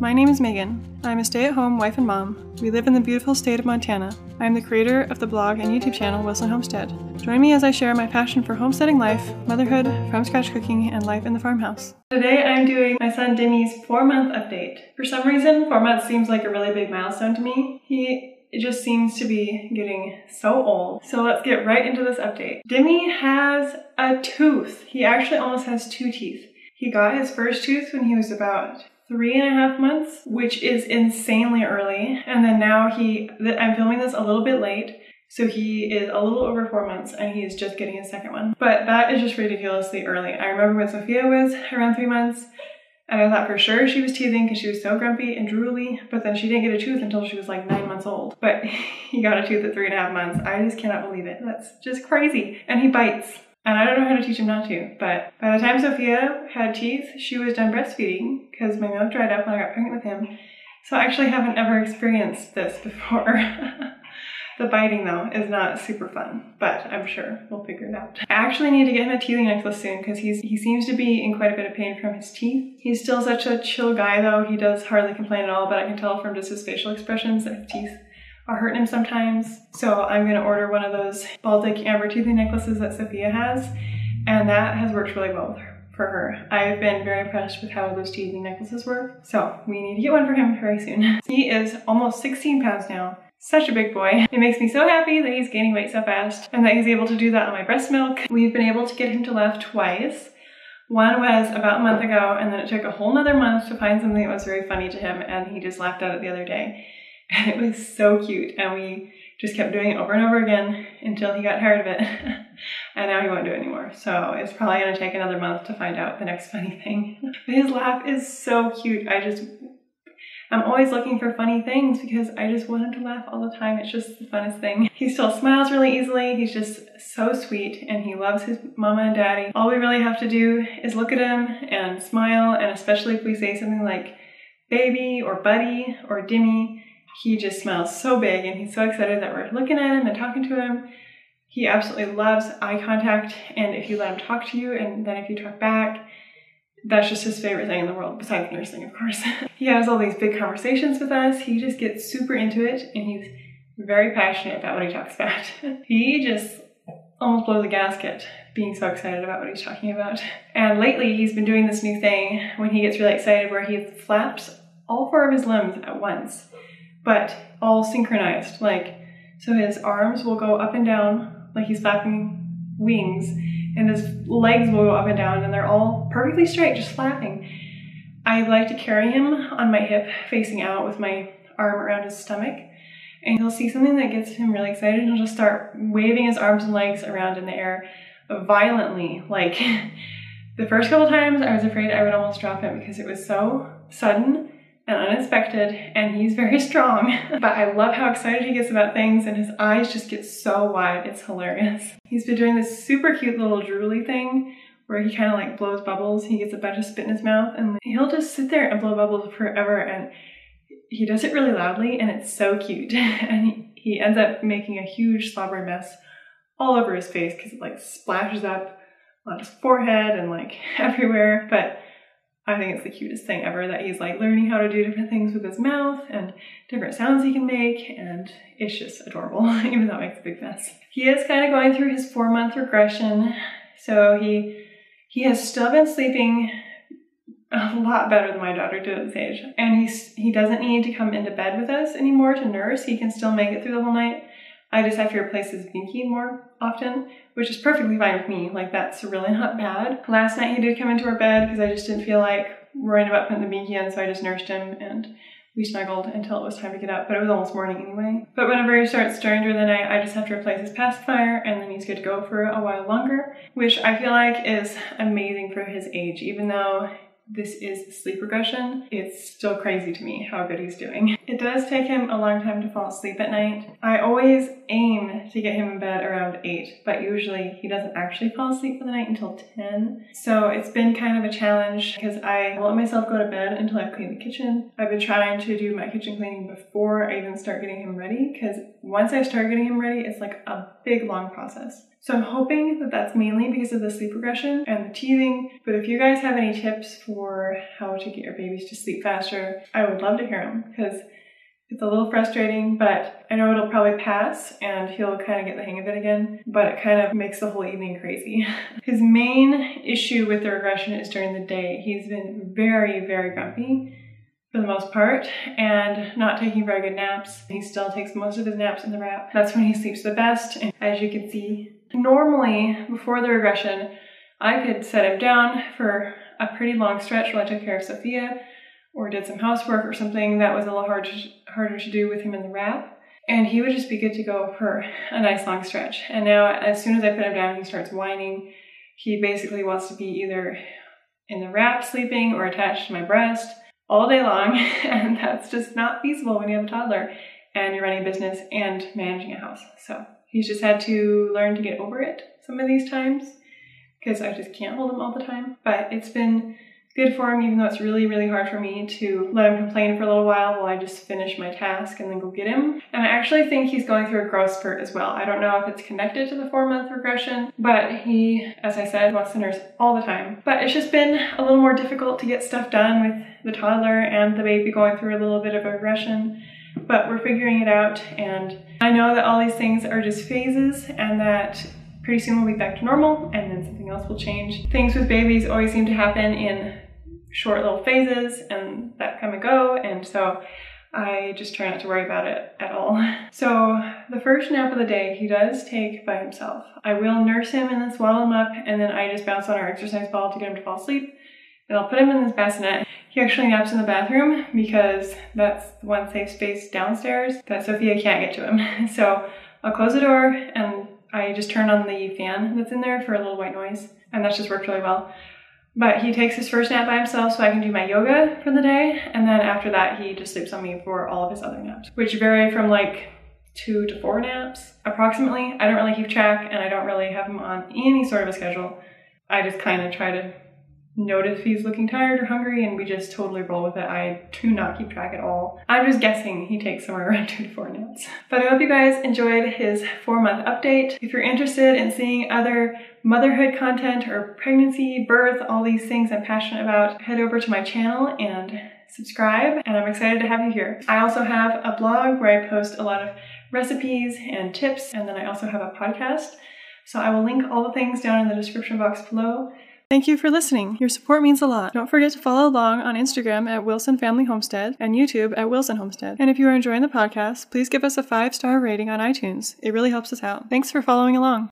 My name is Megan. I'm a stay at home wife and mom. We live in the beautiful state of Montana. I am the creator of the blog and YouTube channel Wilson Homestead. Join me as I share my passion for homesteading life, motherhood, from scratch cooking, and life in the farmhouse. Today I'm doing my son Demi's four month update. For some reason, four months seems like a really big milestone to me. He it just seems to be getting so old. So let's get right into this update. Demi has a tooth. He actually almost has two teeth. He got his first tooth when he was about three and a half months, which is insanely early. And then now he, I'm filming this a little bit late. So he is a little over four months and he is just getting his second one. But that is just ridiculously early. I remember when Sophia was around three months, and I thought for sure she was teething because she was so grumpy and drooly, but then she didn't get a tooth until she was like nine months old. But he got a tooth at three and a half months. I just cannot believe it. That's just crazy. And he bites. And I don't know how to teach him not to. But by the time Sophia had teeth, she was done breastfeeding because my milk dried up when I got pregnant with him. So I actually haven't ever experienced this before. The biting though is not super fun, but I'm sure we'll figure it out. I actually need to get him a teething necklace soon because he's he seems to be in quite a bit of pain from his teeth. He's still such a chill guy though. He does hardly complain at all, but I can tell from just his facial expressions that his teeth are hurting him sometimes. So I'm gonna order one of those Baltic amber teething necklaces that Sophia has, and that has worked really well with her for her. I've been very impressed with how those teething necklaces work. So we need to get one for him very soon. He is almost 16 pounds now such a big boy. It makes me so happy that he's gaining weight so fast and that he's able to do that on my breast milk. We've been able to get him to laugh twice. One was about a month ago and then it took a whole nother month to find something that was very funny to him and he just laughed at it the other day. And it was so cute and we just kept doing it over and over again until he got tired of it. and now he won't do it anymore. So it's probably gonna take another month to find out the next funny thing. His laugh is so cute. I just I'm always looking for funny things because I just want him to laugh all the time. It's just the funnest thing. He still smiles really easily. He's just so sweet and he loves his mama and daddy. All we really have to do is look at him and smile and especially if we say something like baby or buddy or dimmy, he just smiles so big and he's so excited that we're looking at him and talking to him. He absolutely loves eye contact and if you let him talk to you and then if you talk back, that's just his favorite thing in the world, besides nursing, of course. he has all these big conversations with us. He just gets super into it and he's very passionate about what he talks about. he just almost blows a gasket being so excited about what he's talking about. And lately he's been doing this new thing when he gets really excited where he flaps all four of his limbs at once, but all synchronized. Like, so his arms will go up and down like he's flapping wings and his legs will go up and down and they're all perfectly straight, just flapping. I like to carry him on my hip facing out with my arm around his stomach and he'll see something that gets him really excited and he'll just start waving his arms and legs around in the air violently. Like the first couple times I was afraid I would almost drop him because it was so sudden and unexpected, and he's very strong. but I love how excited he gets about things, and his eyes just get so wide. It's hilarious. He's been doing this super cute little drooly thing where he kind of like blows bubbles. He gets a bunch of spit in his mouth, and he'll just sit there and blow bubbles forever. And he does it really loudly, and it's so cute. and he, ends up making a huge slobbery mess all over his face because it like splashes up on his forehead and like everywhere. But I think it's the cutest thing ever that he's like learning how to do different things with his mouth and different sounds he can make and it's just adorable even though it makes a big mess. He is kind of going through his four month regression so he he has still been sleeping a lot better than my daughter did at this age and he's he doesn't need to come into bed with us anymore to nurse he can still make it through the whole night I just have to replace his binky more often, which is perfectly fine with me. Like that's really not bad. Last night he did come into our bed because I just didn't feel like worrying about putting the binky in, so I just nursed him and we snuggled until it was time to get up, but it was almost morning anyway. But whenever he starts stirring during the night, I just have to replace his pacifier and then he's good to go for a while longer, which I feel like is amazing for his age, even though this is sleep regression, it's still crazy to me how good he's doing. It does take him a long time to fall asleep at night. I always aim to get him in bed around 8, but usually he doesn't actually fall asleep for the night until 10. So it's been kind of a challenge because I let myself go to bed until I've cleaned the kitchen. I've been trying to do my kitchen cleaning before I even start getting him ready because once I start getting him ready, it's like a big long process. So I'm hoping that that's mainly because of the sleep regression and the teething. But if you guys have any tips for how to get your babies to sleep faster, I would love to hear them because it's a little frustrating, but I know it'll probably pass and he'll kind of get the hang of it again, but it kind of makes the whole evening crazy. His main issue with the regression is during the day. He's been very, very grumpy for the most part and not taking very good naps. He still takes most of his naps in the wrap. That's when he sleeps the best. And as you can see, normally before the regression, I could set him down for a pretty long stretch while I took care of Sophia or did some housework or something that was a little hard to, harder to do with him in the wrap. And he would just be good to go for a nice long stretch. And now, as soon as I put him down, he starts whining. He basically wants to be either in the wrap sleeping or attached to my breast all day long. And that's just not feasible when you have a toddler and you're running a business and managing a house. So he's just had to learn to get over it some of these times because I just can't hold him all the time. But it's been good for him, even though it's really, really hard for me to let him complain for a little while while I just finish my task and then go get him. And I actually think he's going through a growth spurt as well. I don't know if it's connected to the four month regression, but he, as I said, wants to nurse all the time. But it's just been a little more difficult to get stuff done with the toddler and the baby going through a little bit of a regression. But we're figuring it out, and I know that all these things are just phases and that pretty soon we'll be back to normal and then something else will change. Things with babies always seem to happen in short little phases and that come and go and so I just try not to worry about it at all. So the first nap of the day he does take by himself. I will nurse him and then swaddle him up and then I just bounce on our exercise ball to get him to fall asleep. And I'll put him in this bassinet. He actually naps in the bathroom because that's the one safe space downstairs that Sophia can't get to him. So I'll close the door and I just turn on the fan that's in there for a little white noise, and that's just worked really well. But he takes his first nap by himself so I can do my yoga for the day, and then after that, he just sleeps on me for all of his other naps, which vary from like two to four naps approximately. I don't really keep track, and I don't really have him on any sort of a schedule. I just kind of try to notice if he's looking tired or hungry and we just totally roll with it. I do not keep track at all. I'm just guessing he takes somewhere around two to four naps. But I hope you guys enjoyed his four month update. If you're interested in seeing other motherhood content or pregnancy, birth, all these things I'm passionate about, head over to my channel and subscribe and I'm excited to have you here. I also have a blog where I post a lot of recipes and tips and then I also have a podcast. So I will link all the things down in the description box below. Thank you for listening. Your support means a lot. Don't forget to follow along on Instagram at Wilson Family Homestead and YouTube at Wilson Homestead. And if you are enjoying the podcast, please give us a five star rating on iTunes. It really helps us out. Thanks for following along.